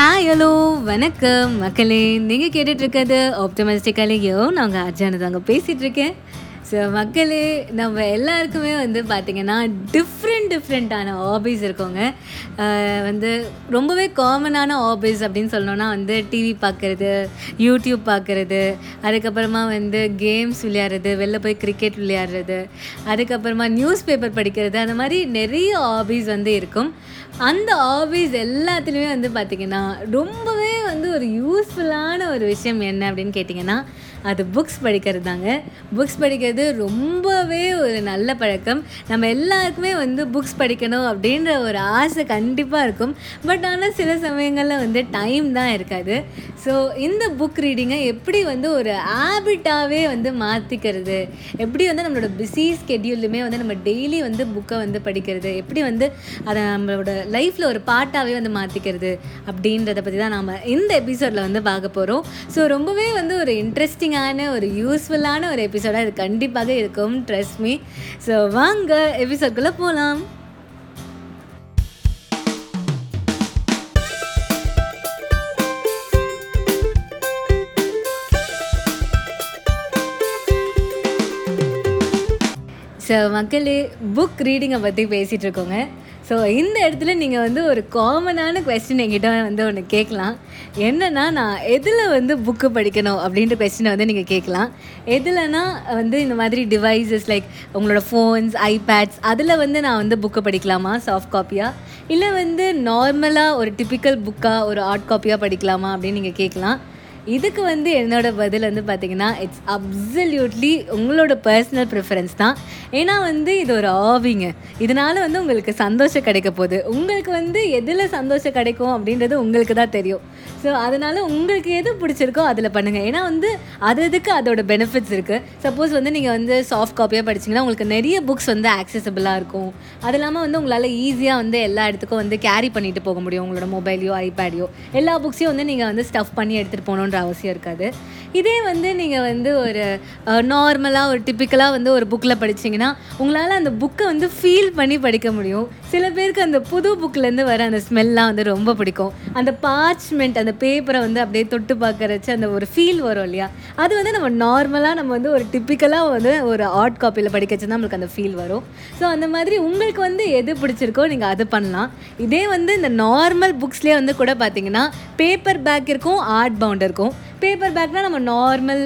Hi hello வணக்கம். மக்களே நீங்கள் கேட்டுட்டு இருக்கிறது ஆப்டமிஸ்டிக்கலையோ நாங்கள் அர்ஜானு அர்ஜானதாங்க பேசிகிட்டு இருக்கேன். ஸோ மக்களே நம்ம எல்லாருக்குமே வந்து பார்த்திங்கன்னா டிஃப்ரெண்ட் டிஃப்ரெண்ட்டான ஹாபீஸ் இருக்கோங்க. வந்து ரொம்பவே காமனான ஹாபீஸ் அப்படின்னு சொல்லணுன்னா வந்து டிவி பார்க்குறது யூடியூப் பார்க்குறது அதுக்கப்புறமா வந்து கேம்ஸ் விளையாடுறது வெளில போய் கிரிக்கெட் விளையாடுறது அதுக்கப்புறமா நியூஸ் பேப்பர் படிக்கிறது அந்த மாதிரி நிறைய ஹாபீஸ் வந்து இருக்கும். அந்த ஹாபீஸ் எல்லாத்துலேயுமே வந்து பார்த்திங்கன்னா ரொம்பவே வந்து ஒரு யூஸ்ஃபுல்லான ஒரு விஷயம் என்ன அப்படின்னு கேட்டிங்கன்னா அது புக்ஸ் படிக்கிறது தாங்க புக்ஸ் படிக்கிறது ரொம்பவே ஒரு நல்ல பழக்கம். நம்ம எல்லாருக்குமே வந்து புக்ஸ் படிக்கணும் அப்படின்ற ஒரு ஆசை கண்டிப்பாக இருக்கும். பட் ஆனால் சில சமயங்களில் வந்து டைம் தான் இருக்காது. ஸோ இந்த புக் ரீடிங்கை எப்படி வந்து ஒரு ஹேபிட்டாகவே வந்து மாற்றிக்கிறது எப்படி வந்து நம்மளோட பிஸி ஸ்கெட்யூல்லுமே வந்து நம்ம டெய்லி வந்து புக்கை வந்து படிக்கிறது? எப்படி வந்து அதை நம்மளோட லைஃப்பில் ஒரு பாட்டாகவே வந்து மாற்றிக்கிறது அப்படின்றத பற்றி தான் நாம் இந்த எபிசோடில் வந்து பார்க்க போகிறோம் ஸோ ரொம்பவே வந்து ஒரு இன்ட்ரெஸ்டிங் இன்ட்ரெஸ்டிங்கான ஒரு யூஸ்ஃபுல்லான ஒரு எபிசோடாக இது கண்டிப்பாக இருக்கும். ட்ரெஸ்ட் மீ ஸோ வாங்க எபிசோட்குள்ளே போகலாம் ஸோ மக்களே புக் ரீடிங்கை பற்றி பேசிகிட்டு இருக்கோங்க ஸோ இந்த இடத்துல நீங்கள் வந்து ஒரு காமனான கொஸ்டின் என்கிட்ட வந்து ஒன்று கேட்கலாம். என்னன்னா நான் எதில் வந்து புக்கு படிக்கணும் அப்படின்ற கொஸ்டினை வந்து நீங்கள் கேட்கலாம். எதுலனா வந்து இந்த மாதிரி டிவைசஸ் லைக் உங்களோட ஃபோன்ஸ் ஐபேட்ஸ் அதில் வந்து நான் வந்து புக்கு படிக்கலாமா? சாஃப்ட் காப்பியாக இல்லை வந்து நார்மலாக ஒரு டிப்பிக்கல் புக்காக ஒரு ஹார்ட் காப்பியாக படிக்கலாமா அப்படின்னு நீங்கள் கேட்கலாம். இதுக்கு வந்து என்னோட பதில் வந்து பார்த்திங்கன்னா இட்ஸ் அப்சல்யூட்லி உங்களோட பர்சனல் ப்ரிஃபரன்ஸ் தான். ஏன்னா வந்து இது ஒரு ஆவிங்க. இதனால் வந்து உங்களுக்கு சந்தோஷம் கிடைக்க போகுது. உங்களுக்கு வந்து எதில் சந்தோஷம் கிடைக்கும் அப்படின்றது உங்களுக்கு தான் தெரியும். ஸோ அதனால் உங்களுக்கு எது பிடிச்சிருக்கோ அதில் பண்ணுங்கள் ஏன்னா வந்து அது அதுக்கு அதோட பெனிஃபிட்ஸ் இருக்குது சப்போஸ் வந்து நீங்கள் வந்து சாஃப்ட் காப்பியாக படிச்சிங்கன்னா உங்களுக்கு நிறைய புக்ஸ் வந்து ஆக்சசபிளாக இருக்கும். அது இல்லாமல் வந்து உங்களால் ஈஸியாக வந்து எல்லா இடத்துக்கும் வந்து கேரி பண்ணிட்டு போக முடியும். உங்களோட மொபைலையோ ஐபேடையோ எல்லா புக்ஸையும் வந்து நீங்கள் வந்து ஸ்டஃப் பண்ணி எடுத்துகிட்டு போகணும் போகணுன்ற அவசியம் இருக்காது. இதே வந்து நீங்கள் வந்து ஒரு நார்மலாக ஒரு டிப்பிக்கலாக வந்து ஒரு புக்கில் படிச்சீங்கன்னா உங்களால் அந்த புக்கை வந்து ஃபீல் பண்ணி படிக்க முடியும். சில பேருக்கு அந்த புது புக்லேருந்து வர அந்த ஸ்மெல்லாம் வந்து ரொம்ப பிடிக்கும். அந்த பார்ச்மெண்ட் அந்த பேப்பரை வந்து அப்படியே தொட்டு பார்க்கறச்சு அந்த ஒரு ஃபீல் வரும் இல்லையா? அது வந்து நம்ம நார்மலாக நம்ம வந்து ஒரு டிப்பிக்கலாக வந்து ஒரு ஆர்ட் காப்பியில் படிக்கச்சு தான் நம்மளுக்கு அந்த ஃபீல் வரும். ஸோ அந்த மாதிரி உங்களுக்கு வந்து எது பிடிச்சிருக்கோ நீங்கள் அது பண்ணலாம். இதே வந்து இந்த நார்மல் புக்ஸ்லேயே வந்து கூட பார்த்தீங்கன்னா பேப்பர் பேக் இருக்கும் ஆர்ட் பவுண்ட் இருக்கும். பேப்பர் பேக்னால் நம்ம நார்மல்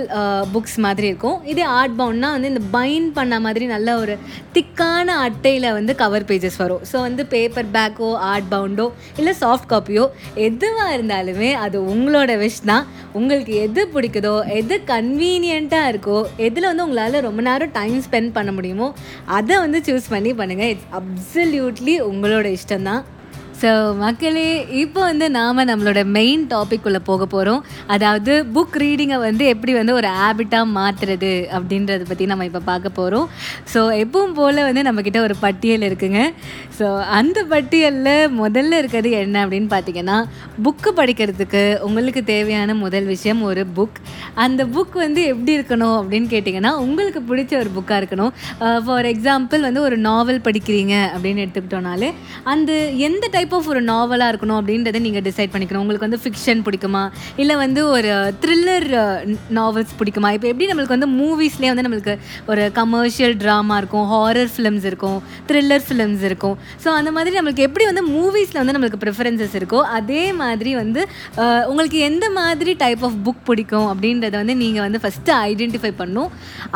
புக்ஸ் மாதிரி இருக்கும். இதே ஆர்ட் பவுண்ட்னா வந்து இந்த பைண்ட் பண்ண மாதிரி நல்ல ஒரு திக்கான அட்டையில் வந்து கவர் பேஜஸ் வரும். ஸோ வந்து பேப்பர் பேக்கோ ஆர்ட் பவுண்டோ இல்லை சாஃப்ட் காப்பியோ எதுவாக இருந்தாலுமே அது உங்களோட விஷ் தான். உங்களுக்கு எது பிடிக்குதோ எது கன்வீனியண்ட்டாக இருக்கோ எதில் வந்து உங்களால் ரொம்ப நேரம் டைம் ஸ்பெண்ட் பண்ண முடியுமோ அதை வந்து சூஸ் பண்ணி பண்ணுங்கள் இட்ஸ் அப்சல்யூட்லி உங்களோட இஷ்டம்தான். ஸோ மக்களே இப்போ வந்து நாம் நம்மளோட மெயின் டாபிக் உள்ள போக போகிறோம் அதாவது புக் ரீடிங்கை வந்து எப்படி வந்து ஒரு ஹேபிட்டாக மாற்றுறது அப்படின்றத பற்றி நம்ம இப்போ பார்க்க போகிறோம் ஸோ எப்பவும் போல் வந்து நம்மக்கிட்ட ஒரு பட்டியல் இருக்குங்க. ஸோ அந்த பட்டியலில் முதல்ல இருக்கிறது என்ன அப்படின்னு பார்த்தீங்கன்னா புக்கு படிக்கிறதுக்கு உங்களுக்கு தேவையான முதல் விஷயம் ஒரு புக் அந்த புக் வந்து எப்படி இருக்கணும் அப்படின்னு கேட்டிங்கன்னா உங்களுக்கு பிடிச்ச ஒரு புக்காக இருக்கணும். ஃபார் எக்ஸாம்பிள் வந்து ஒரு நாவல் படிக்கிறீங்க அப்படின்னு எடுத்துக்கிட்டோனாலே அந்த எந்த டைப் ஆஃப் ஒரு நாவலாக இருக்கணும் அப்படின்றத நீங்கள் டிசைட் பண்ணிக்கணும். உங்களுக்கு வந்து ஃபிக்ஷன் பிடிக்குமா? இல்லை வந்து ஒரு த்ரில்லர் நாவல்ஸ் பிடிக்குமா? இப்போ எப்படி நம்மளுக்கு வந்து மூவிஸ்லேயே வந்து நம்மளுக்கு ஒரு கமர்ஷியல் ட்ராமா இருக்கும் ஹாரர் ஃபிலிம்ஸ் இருக்கும் த்ரில்லர் ஃபிலிம்ஸ் இருக்கும். ஸோ அந்த மாதிரி நம்மளுக்கு எப்படி வந்து மூவிஸில் வந்து நம்மளுக்கு ப்ரிஃபரன்சஸ் இருக்கோ அதே மாதிரி வந்து உங்களுக்கு எந்த மாதிரி டைப் ஆஃப் புக் பிடிக்கும் அப்படின்றத வந்து நீங்கள் வந்து ஃபஸ்ட்டு ஐடென்டிஃபை பண்ணும்.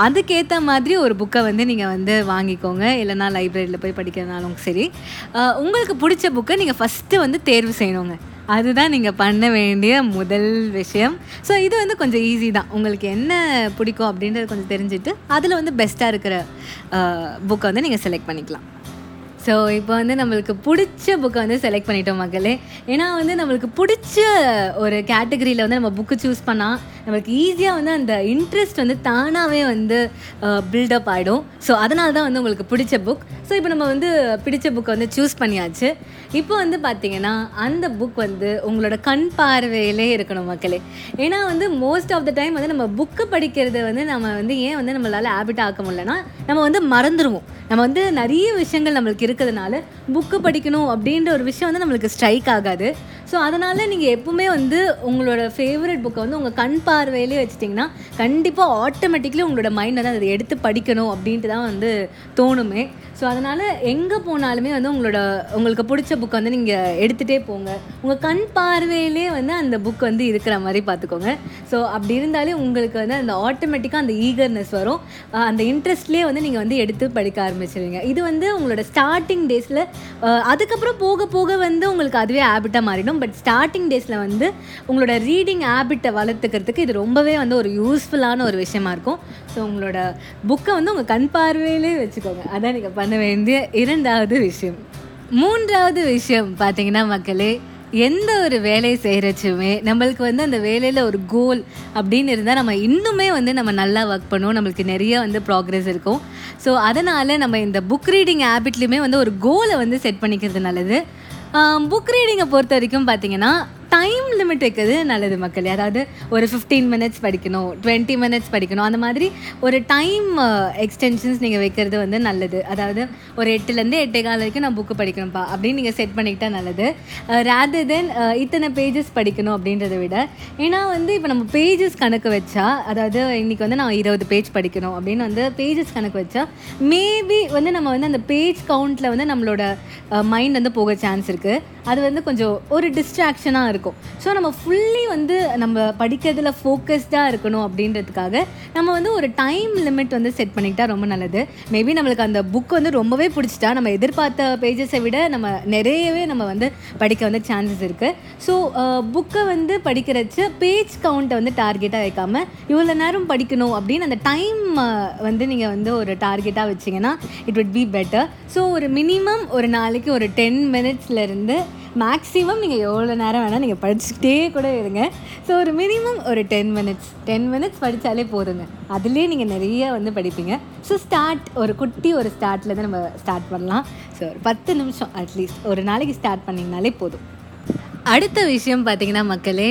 அதுக்கேற்ற மாதிரி ஒரு புக்கை வந்து நீங்கள் வந்து வாங்கிக்கோங்க. இல்லைனா லைப்ரரியில் போய் படிக்கிறதுனாலும் சரி. உங்களுக்கு பிடிச்ச புக்கை நீங்கள் ஃபஸ்ட்டு வந்து தேர்வு செய்யணுங்க. அதுதான் நீங்கள் பண்ண வேண்டிய முதல் விஷயம். ஸோ இது வந்து கொஞ்சம் ஈஸி தான். உங்களுக்கு என்ன பிடிக்கும் அப்படின்றது கொஞ்சம் தெரிஞ்சுட்டு அதில் வந்து பெஸ்ட்டாக இருக்கிற புக்கை வந்து நீங்கள் செலக்ட் பண்ணிக்கலாம். ஸோ இப்போ வந்து நம்மளுக்கு பிடிச்ச புக்கை வந்து செலக்ட் பண்ணிட்டோம் மக்களே. ஏன்னா வந்து நம்மளுக்கு பிடிச்ச ஒரு கேட்டகரியில் வந்து நம்ம புக்கு சூஸ் பண்ணால் நம்மளுக்கு ஈஸியாக வந்து அந்த இன்ட்ரெஸ்ட் வந்து தானாகவே வந்து பில்டப் ஆகிடும் ஸோ அதனால தான் வந்து உங்களுக்கு பிடிச்ச புக் ஸோ இப்போ நம்ம வந்து பிடிச்ச புக்கை வந்து சூஸ் பண்ணியாச்சு. இப்போ வந்து பார்த்தீங்கன்னா அந்த புக் வந்து உங்களோட கண் பார்வையிலே இருக்கணும் மக்களே. ஏன்னா வந்து மோஸ்ட் ஆஃப் த டைம் வந்து நம்ம புக்கு படிக்கிறது வந்து நம்ம வந்து ஏன் வந்து நம்மளால் ஹேபிட் ஆக்க முடியலன்னா நம்ம வந்து மறந்துடுவோம் நம்ம வந்து நிறைய விஷயங்கள் நம்மளுக்கு இருக்கிறதுனால புக்கு படிக்கணும் அப்படின்ற ஒரு விஷயம் வந்து நம்மளுக்கு ஸ்ட்ரைக் ஆகாது. ஸோ அதனால் நீங்கள் எப்பவுமே வந்து உங்களோட ஃபேவரட் புக்கை வந்து உங்கள் கண் பார்வையிலே வச்சுட்டிங்கன்னா கண்டிப்பாக ஆட்டோமேட்டிக்லி உங்களோட மைண்டை தான் அதை எடுத்து படிக்கணும் அப்படின்ட்டு தான் வந்து தோணுமே. ஸோ அதனால் எங்கே போனாலுமே வந்து உங்களோட உங்களுக்கு பிடிச்ச புக்கை வந்து நீங்கள் எடுத்துகிட்டே போங்க. உங்கள் கண் பார்வையிலே வந்து அந்த புக் வந்து இருக்கிற மாதிரி பார்த்துக்கோங்க. ஸோ அப்படி இருந்தாலே உங்களுக்கு வந்து அந்த ஆட்டோமேட்டிக்காக அந்த ஈகர்னஸ் வரும். அந்த இன்ட்ரெஸ்ட்லேயே வந்து நீங்கள் வந்து எடுத்து படிக்க ஆரம்பிச்சிருவீங்க. இது வந்து உங்களோட ஸ்டார்டிங் டேஸில் அதுக்கப்புறம் போக போக வந்து உங்களுக்கு அதுவே ஹேபிட்டாக மாறிடும். பட் ஸ்டார்டிங் டேஸில் வந்து உங்களோட ரீடிங் ஹேபிட்டை வளர்த்துக்கிறதுக்கு இது ரொம்பவே வந்து ஒரு யூஸ்ஃபுல்லான ஒரு விஷயமா இருக்கும். ஸோ உங்களோட புக்கை வந்து உங்கள் கண் பார்வையிலே வச்சுக்கோங்க. அதான் நீங்கள் பண்ண வேண்டிய இரண்டாவது விஷயம். மூன்றாவது விஷயம் பார்த்தீங்கன்னா மக்களே எந்த ஒரு வேலையை செய்கிறச்சுமே நம்மளுக்கு வந்து அந்த வேலையில் ஒரு கோல் அப்படின்னு இருந்தால் நம்ம இன்னுமே வந்து நம்ம நல்லா ஒர்க் பண்ணுவோம். நம்மளுக்கு நிறைய வந்து ப்ராக்ரெஸ் இருக்கும். ஸோ அதனால் நம்ம இந்த புக் ரீடிங் ஹேபிட்லேயுமே வந்து ஒரு கோலை வந்து செட் பண்ணிக்கிறது நல்லது. புக் ரீடிங்கை பொறுத்த வரைக்கும் பார்த்தீங்கன்னா டைம் லிமிட் வைக்கிறது நல்லது மக்களே. அதாவது ஒரு ஃபிஃப்டீன் மினிட்ஸ் படிக்கணும் டுவெண்ட்டி மினிட்ஸ் படிக்கணும். அந்த மாதிரி ஒரு டைம் எக்ஸ்டென்ஷன்ஸ் நீங்கள் வைக்கிறது வந்து நல்லது. அதாவது ஒரு எட்டுலேருந்து எட்டே கால வரைக்கும் நான் புக்கு படிக்கணும்ப்பா அப்படின்னு நீங்கள் செட் பண்ணிக்கிட்டால் நல்லது. ரேதர் தென் இத்தனை பேஜஸ் படிக்கணும் அப்படின்றத விட ஏன்னா வந்து இப்போ நம்ம பேஜஸ் கணக்கு வச்சா அதாவது இன்றைக்கி வந்து நான் இருபது பேஜ் படிக்கணும் அப்படின்னு வந்து பேஜஸ் கணக்கு வச்சா மேபி வந்து நம்ம வந்து அந்த பேஜ் கவுண்ட்டில் வந்து நம்மளோட மைண்ட் வந்து போக சான்ஸ் இருக்குது அது வந்து கொஞ்சம் ஒரு டிஸ்ட்ராக்ஷனாக இருக்கும். ஸோ நம்ம ஃபுல்லி வந்து நம்ம படிக்கிறதுல ஃபோக்கஸ்டாக இருக்கணும் அப்படின்றதுக்காக நம்ம வந்து ஒரு டைம் லிமிட் வந்து செட் பண்ணிக்கிட்டா ரொம்ப நல்லது. மேபி நம்மளுக்கு அந்த புக் வந்து ரொம்பவே பிடிச்சிட்டா நம்ம எதிர்பார்த்த பேஜஸை விட நம்ம நிறையவே நம்ம வந்து படிக்க வந்து சான்சஸ் இருக்குது ஸோ புக்கை வந்து படிக்கிறச்சு பேஜ் கவுண்ட்டை வந்து டார்கெட்டாக வைக்காமல் இவ்வளோ நேரம் படிக்கணும் அப்படின்னு அந்த டைம் வந்து நீங்கள் வந்து ஒரு டார்கெட்டாக வச்சிங்கன்னா it will be better so ஒரு மினிமம் ஒரு நாளைக்கு ஒரு டென் மினிட்ஸ்லேருந்து மேக்ஸிமம் நீங்கள் எவ்வளோ நேரம் வேணால் நீங்கள் படிச்சுக்கிட்டே கூட இருங்க. ஸோ ஒரு மினிமம் ஒரு டென் மினிட்ஸ் டென் மினிட்ஸ் படித்தாலே போதுங்க. அதுலேயே நீங்கள் நிறைய வந்து படிப்பீங்க. ஸோ ஸ்டார்ட் ஒரு குட்டி ஒரு ஸ்டார்ட்லேருந்து நம்ம ஸ்டார்ட் பண்ணலாம். ஸோ ஒரு பத்து நிமிஷம் அட்லீஸ்ட் ஒரு நாளைக்கு ஸ்டார்ட் பண்ணிங்கனாலே போதும். அடுத்த விஷயம் பார்த்தீங்கன்னா மக்களே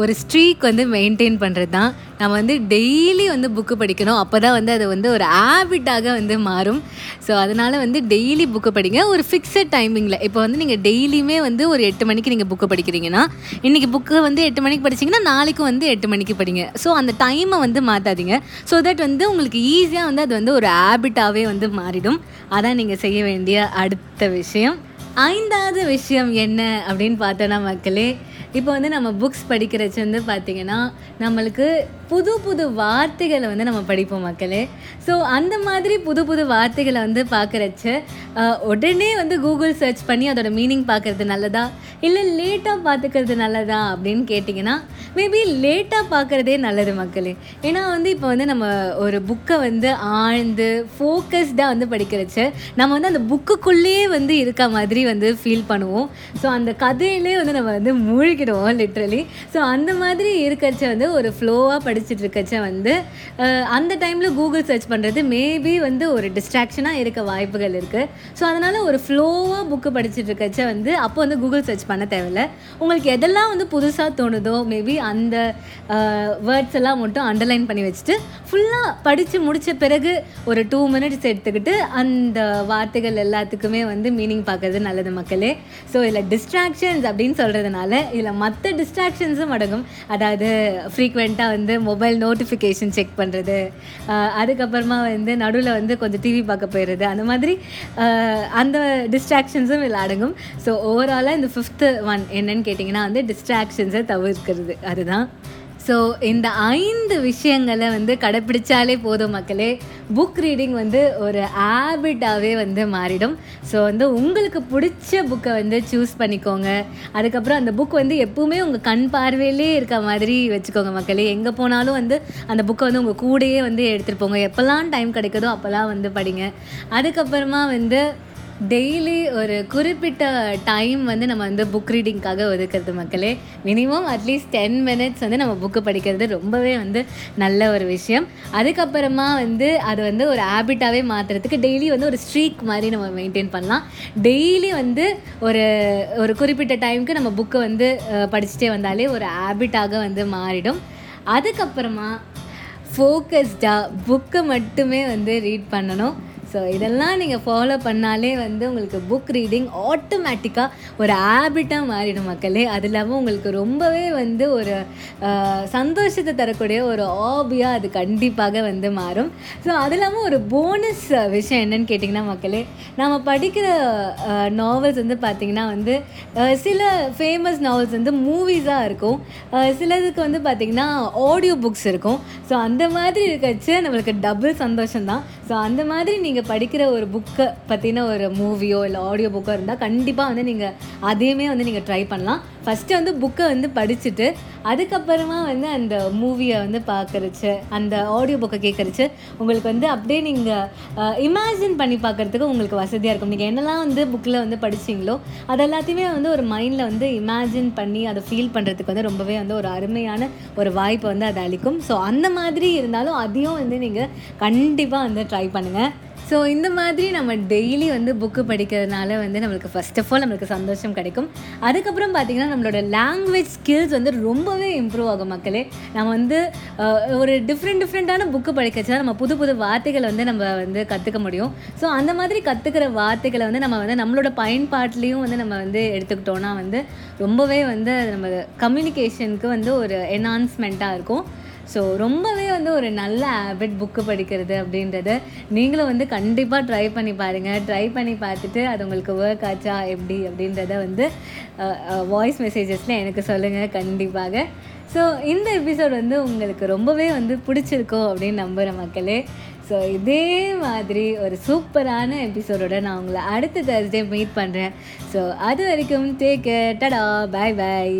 ஒரு ஸ்ட்ரீக் வந்து மெயின்டைன் பண்ணுறது தான் நம்ம வந்து டெய்லி வந்து புக்கு படிக்கணும். அப்போ தான் வந்து அது வந்து ஒரு ஹேபிட்டாக வந்து மாறும். ஸோ அதனால் வந்து டெய்லி புக்கு படிங்க. ஒரு ஃபிக்ஸட் டைமிங்கில் இப்போ வந்து நீங்கள் டெய்லியுமே வந்து ஒரு எட்டு மணிக்கு நீங்கள் புக்கு படிக்கிறீங்கன்னா இன்றைக்கி புக்கு வந்து எட்டு மணிக்கு படிச்சீங்கன்னா நாளைக்கு வந்து எட்டு மணிக்கு படிங்க. ஸோ அந்த டைமை வந்து மாற்றாதீங்க ஸோ தட் வந்து உங்களுக்கு ஈஸியாக வந்து அது வந்து ஒரு ஹேபிட்டாகவே வந்து மாறிடும். அதான் நீங்கள் செய்ய வேண்டிய அடுத்த விஷயம். ஐந்தாவது விஷயம் என்ன அப்படின்னு பார்த்தோன்னா மக்களே இப்போ வந்து நம்ம புக்ஸ் படிக்கிறச்சு வந்து பார்த்திங்கன்னா நம்மளுக்கு புது புது வார்த்தைகளை வந்து நம்ம படிப்போம் மக்களே. ஸோ அந்த மாதிரி புது புது வார்த்தைகளை வந்து பார்க்குறச்ச உடனே வந்து கூகுள் சர்ச் பண்ணி அதோட மீனிங் பார்க்குறது நல்லதா? இல்லை லேட்டாக பார்த்துக்கிறது நல்லதா அப்படின்னு கேட்டிங்கன்னா மேபி லேட்டாக பார்க்குறதே நல்லது மக்களே. ஏன்னா வந்து இப்போ வந்து நம்ம ஒரு புக்கை வந்து ஆழ்ந்து ஃபோக்கஸ்டாக வந்து படிக்கிறச்ச நம்ம வந்து அந்த புக்குக்குள்ளேயே வந்து இருக்க மாதிரி வந்து ஃபீல் பண்ணுவோம். ஸோ அந்த கதையிலே வந்து நம்ம வந்து மூழ்கிடுவோம் லிட்ரலி ஸோ அந்த மாதிரி இருக்கிறச்ச வந்து ஒரு ஃப்ளோவாக படிச்சுட்டு இருக்கச்ச வந்து அந்த டைமில் கூகுள் சர்ச் பண்ணுறது மேபி வந்து ஒரு டிஸ்ட்ராக்ஷனாக இருக்க வாய்ப்புகள் இருக்குது ஸோ அதனால் ஒரு ஃப்ளோவாக புக்கு படிச்சுட்டு இருக்கச்ச வந்து அப்போ வந்து கூகுள் சர்ச் பண்ண தேவையில்ல. உங்களுக்கு எதெல்லாம் வந்து புதுசாக தோணுதோ மேபி அந்த வேர்ட்ஸ் எல்லாம் மட்டும் அண்டர்லைன் பண்ணி வச்சுட்டு ஃபுல்லாக படித்து முடித்த பிறகு ஒரு டூ மினிட்ஸ் எடுத்துக்கிட்டு அந்த வார்த்தைகள் எல்லாத்துக்குமே வந்து மீனிங் பார்க்கறது நல்லது மக்களே. ஸோ இதில் டிஸ்ட்ராக்ஷன்ஸ் அப்படின்னு சொல்கிறதுனால இதில் மற்ற டிஸ்ட்ராக்ஷன்ஸும் அடங்கும். அதாவது ஃப்ரீக்வெண்ட்டாக வந்து மொபைல் நோட்டிஃபிகேஷன் செக் பண்ணுறது அதுக்கப்புறமா வந்து நடுவில் வந்து கொஞ்சம் டிவி பார்க்க போயிடுறது அந்த மாதிரி அந்த டிஸ்ட்ராக்ஷன்ஸும் இதில் அடங்கும். ஸோ ஓவராலாக இந்த ஃபிஃப்த்து ஒன் என்னன்னு கேட்டிங்கன்னா வந்து டிஸ்ட்ராக்ஷன்ஸை தவிர்க்கிறது அதுதான். ஸோ இந்த ஐந்து விஷயங்களை வந்து கடைப்பிடிச்சாலே போதும் மக்களே. புக் ரீடிங் வந்து ஒரு ஹேபிட்டாகவே வந்து மாறிடும். ஸோ வந்து உங்களுக்கு பிடிச்ச புக்கை வந்து சூஸ் பண்ணிக்கோங்க. அதுக்கப்புறம் அந்த புக் வந்து எப்பவுமே உங்கள் கண் பார்வையிலே இருக்க மாதிரி வச்சுக்கோங்க மக்களே. எங்கே போனாலும் வந்து அந்த புக்கை வந்து உங்கள் கூடயே வந்து எடுத்துகிட்டு போங்க. எப்போல்லாம் டைம் கிடைக்குதோ அப்போல்லாம் வந்து படிங்க. அதுக்கப்புறமா வந்து டெய்லி ஒரு குறிப்பிட்ட டைம் வந்து நம்ம வந்து புக் ரீடிங்க்காக ஒதுக்கிறது மக்களே. மினிமம் அட்லீஸ்ட் டென் மினிட்ஸ் வந்து நம்ம புக்கு படிக்கிறது ரொம்பவே வந்து நல்ல ஒரு விஷயம். அதுக்கப்புறமா வந்து அது வந்து ஒரு ஹேபிட்டாகவே மாற்றுறதுக்கு டெய்லி வந்து ஒரு ஸ்ட்ரீக் மாதிரி நம்ம மெயின்டைன் பண்ணலாம். டெய்லி வந்து ஒரு ஒரு குறிப்பிட்ட டைமுக்கு நம்ம புக்கு வந்து படிச்சுட்டே வந்தாலே ஒரு ஹேபிட்டாக வந்து மாறிடும். அதுக்கப்புறமா ஃபோக்கஸ்டாக புக்கை மட்டுமே வந்து ரீட் பண்ணணும். ஸோ இதெல்லாம் நீங்கள் ஃபாலோ பண்ணாலே வந்து உங்களுக்கு புக் ரீடிங் ஆட்டோமேட்டிக்காக ஒரு ஹேபிட்டாக மாறிடும் மக்களே. அது இல்லாமல் உங்களுக்கு ரொம்பவே வந்து ஒரு சந்தோஷத்தை தரக்கூடிய ஒரு ஹாபியாக அது கண்டிப்பாக வந்து மாறும். ஸோ அது இல்லாமல் ஒரு போனஸ் விஷயம் என்னன்னு கேட்டிங்கன்னா மக்களே நம்ம படிக்கிற நாவல்ஸ் வந்து பார்த்திங்கன்னா வந்து சில ஃபேமஸ் நாவல்ஸ் வந்து மூவிஸாக இருக்கும். சிலதுக்கு வந்து பார்த்திங்கன்னா ஆடியோ புக்ஸ் இருக்கும். ஸோ அந்த மாதிரி இருக்கச்சு நம்மளுக்கு டபுள் சந்தோஷம் தான் ஸோ அந்த மாதிரி நீங்கள் படிக்கிற ஒரு புக்கை பற்றின ஒரு மூவியோ இல்லை ஆடியோ புக்கோ இருந்தால் கண்டிப்பாக வந்து நீங்கள் அதையுமே வந்து நீங்கள் ட்ரை பண்ணலாம். ஃபஸ்ட்டு வந்து புக்கை வந்து படிச்சுட்டு அதுக்கப்புறமா வந்து அந்த மூவியை வந்து பார்க்கறச்சு அந்த ஆடியோ புக்கை கேட்கறச்சு உங்களுக்கு வந்து அப்படியே நீங்கள் இமேஜின் பண்ணி பார்க்கறதுக்கு உங்களுக்கு வசதியாக இருக்கும். நீங்கள் என்னெல்லாம் வந்து புக்கில் வந்து படிச்சிங்களோ அது எல்லாத்தையுமே வந்து ஒரு மைண்டில் வந்து இமேஜின் பண்ணி அதை ஃபீல் பண்ணுறதுக்கு வந்து ரொம்பவே வந்து ஒரு அருமையான ஒரு வாய்ப்பை வந்து அது அளிக்கும். ஸோ அந்த மாதிரி இருந்தாலும் அதையும் வந்து நீங்கள் கண்டிப்பாக வந்து ட்ரை பண்ணுங்கள் ஸோ இந்த மாதிரி நம்ம டெய்லி வந்து புக்கு படிக்கிறதுனால வந்து நம்மளுக்கு ஃபர்ஸ்ட் ஆஃப் ஆல் நம்மளுக்கு சந்தோஷம் கிடைக்கும். அதுக்கப்புறம் பார்த்திங்கன்னா நம்மளோட லாங்குவேஜ் ஸ்கில்ஸ் வந்து ரொம்பவே இம்ப்ரூவ் ஆகும் மக்களே. நம்ம வந்து ஒரு டிஃப்ரெண்ட் டிஃப்ரெண்ட்டான புக்கு படிக்கச்சா நம்ம புது புது வார்த்தைகளை வந்து நம்ம வந்து கற்றுக்க முடியும். ஸோ அந்த மாதிரி கற்றுக்கிற வார்த்தைகளை வந்து நம்ம வந்து நம்மளோட பயன்பாட்டிலையும் வந்து நம்ம வந்து எடுத்துக்கிட்டோன்னா வந்து ரொம்பவே வந்து அது நம்ம கம்யூனிகேஷனுக்கு வந்து ஒரு என்ஹான்ஸ்மெண்ட்டாக இருக்கும். ஸோ ரொம்பவே வந்து ஒரு நல்ல ஹேபிட் புக்கு படிக்கிறது அப்படின்றத நீங்களும் வந்து கண்டிப்பாக ட்ரை பண்ணி பாருங்கள் ட்ரை பண்ணி பார்த்துட்டு அது உங்களுக்கு ஒர்க் ஆச்சா எப்படி அப்படின்றத வந்து வாய்ஸ் மெசேஜஸில் எனக்கு சொல்லுங்கள் கண்டிப்பாக. ஸோ இந்த எபிசோட் வந்து உங்களுக்கு ரொம்பவே வந்து பிடிச்சிருக்கோம் அப்படின்னு நம்புகிற மக்களே. ஸோ இதே மாதிரி ஒரு சூப்பரான எபிசோடோட நான் உங்களை அடுத்த தேர்ஸ்டே மீட் பண்ணுறேன் ஸோ அது வரைக்கும் டேக் டடா பாய் பாய்